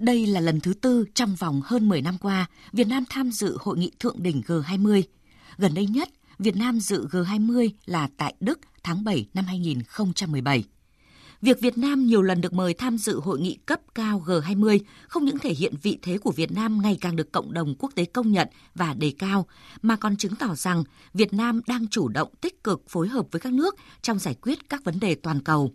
Đây là lần thứ tư trong vòng hơn 10 năm qua, Việt Nam tham dự hội nghị thượng đỉnh G20. Gần đây nhất, Việt Nam dự G20 là tại Đức tháng 7 năm 2017. Việc Việt Nam nhiều lần được mời tham dự hội nghị cấp cao G20 không những thể hiện vị thế của Việt Nam ngày càng được cộng đồng quốc tế công nhận và đề cao, mà còn chứng tỏ rằng Việt Nam đang chủ động tích cực phối hợp với các nước trong giải quyết các vấn đề toàn cầu.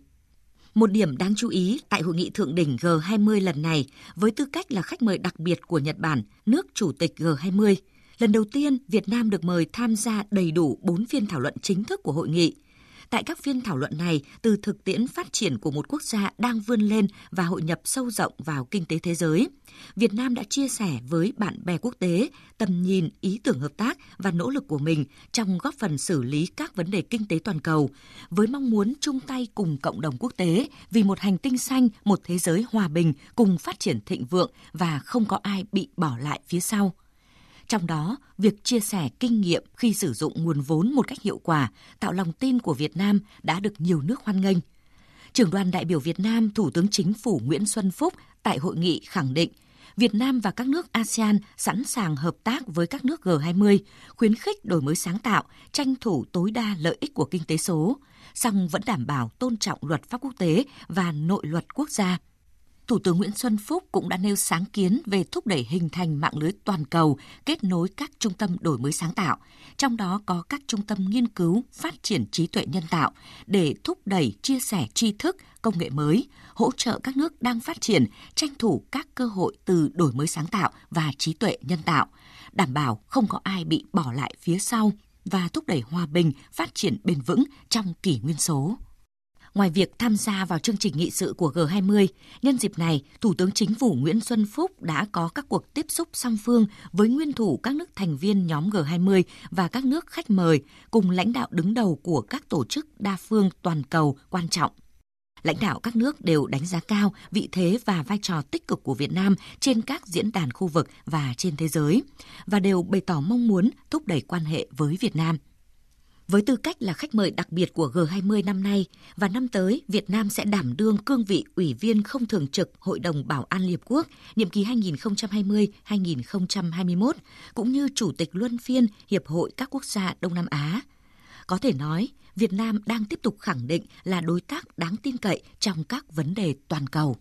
Một điểm đáng chú ý tại hội nghị thượng đỉnh G20 lần này, với tư cách là khách mời đặc biệt của Nhật Bản, nước chủ tịch G20, lần đầu tiên Việt Nam được mời tham gia đầy đủ 4 phiên thảo luận chính thức của hội nghị – Tại các phiên thảo luận này, từ thực tiễn phát triển của một quốc gia đang vươn lên và hội nhập sâu rộng vào kinh tế thế giới, Việt Nam đã chia sẻ với bạn bè quốc tế tầm nhìn, ý tưởng hợp tác và nỗ lực của mình trong góp phần xử lý các vấn đề kinh tế toàn cầu, với mong muốn chung tay cùng cộng đồng quốc tế vì một hành tinh xanh, một thế giới hòa bình cùng phát triển thịnh vượng và không có ai bị bỏ lại phía sau. Trong đó, việc chia sẻ kinh nghiệm khi sử dụng nguồn vốn một cách hiệu quả, tạo lòng tin của Việt Nam đã được nhiều nước hoan nghênh. Trưởng đoàn đại biểu Việt Nam, Thủ tướng Chính phủ Nguyễn Xuân Phúc tại hội nghị khẳng định Việt Nam và các nước ASEAN sẵn sàng hợp tác với các nước G20, khuyến khích đổi mới sáng tạo, tranh thủ tối đa lợi ích của kinh tế số, song vẫn đảm bảo tôn trọng luật pháp quốc tế và nội luật quốc gia. Thủ tướng Nguyễn Xuân Phúc cũng đã nêu sáng kiến về thúc đẩy hình thành mạng lưới toàn cầu kết nối các trung tâm đổi mới sáng tạo, trong đó có các trung tâm nghiên cứu phát triển trí tuệ nhân tạo để thúc đẩy chia sẻ tri thức, công nghệ mới, hỗ trợ các nước đang phát triển tranh thủ các cơ hội từ đổi mới sáng tạo và trí tuệ nhân tạo, đảm bảo không có ai bị bỏ lại phía sau và thúc đẩy hòa bình, phát triển bền vững trong kỷ nguyên số. Ngoài việc tham gia vào chương trình nghị sự của G20, nhân dịp này, Thủ tướng Chính phủ Nguyễn Xuân Phúc đã có các cuộc tiếp xúc song phương với nguyên thủ các nước thành viên nhóm G20 và các nước khách mời cùng lãnh đạo đứng đầu của các tổ chức đa phương toàn cầu quan trọng. Lãnh đạo các nước đều đánh giá cao vị thế và vai trò tích cực của Việt Nam trên các diễn đàn khu vực và trên thế giới và đều bày tỏ mong muốn thúc đẩy quan hệ với Việt Nam. Với tư cách là khách mời đặc biệt của G20 năm nay và năm tới, Việt Nam sẽ đảm đương cương vị ủy viên không thường trực Hội đồng Bảo an Liên Hợp Quốc nhiệm kỳ 2020-2021 cũng như chủ tịch luân phiên Hiệp hội các quốc gia Đông Nam Á. Có thể nói, Việt Nam đang tiếp tục khẳng định là đối tác đáng tin cậy trong các vấn đề toàn cầu.